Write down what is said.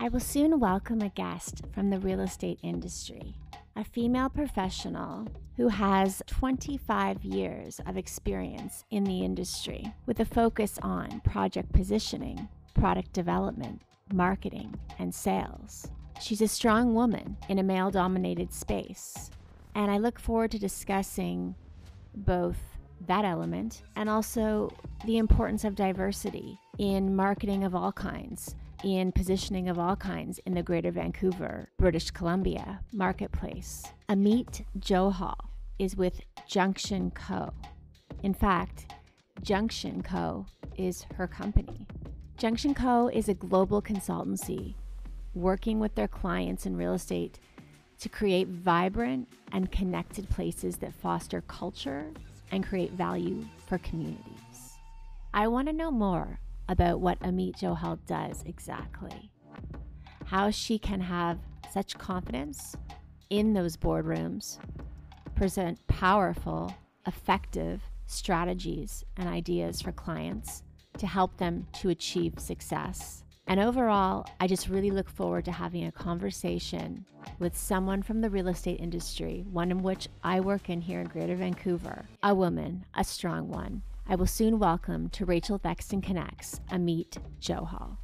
I will soon welcome a guest from the real estate industry, a female professional who has 25 years of experience in the industry with a focus on project positioning, product development, marketing, and sales. She's a strong woman in a male dominated space, and I look forward to discussing both that element and also the importance of diversity in marketing of all kinds, in positioning of all kinds in the Greater Vancouver, British Columbia marketplace. Ameet Johal is with Junction Co. In fact, Junction Co. is her company. Junction Co. is a global consultancy working with their clients in real estate to create vibrant and connected places that foster culture and create value for communities. I want to know more about what Ameet Johal does exactly, how she can have such confidence in those boardrooms, present powerful, effective strategies and ideas for clients to help them to achieve success. And overall, I just really look forward to having a conversation with someone from the real estate industry, one in which I work in here in Greater Vancouver, a woman, a strong one. I will soon welcome to Rachel Thexton Connects, Ameet Johal.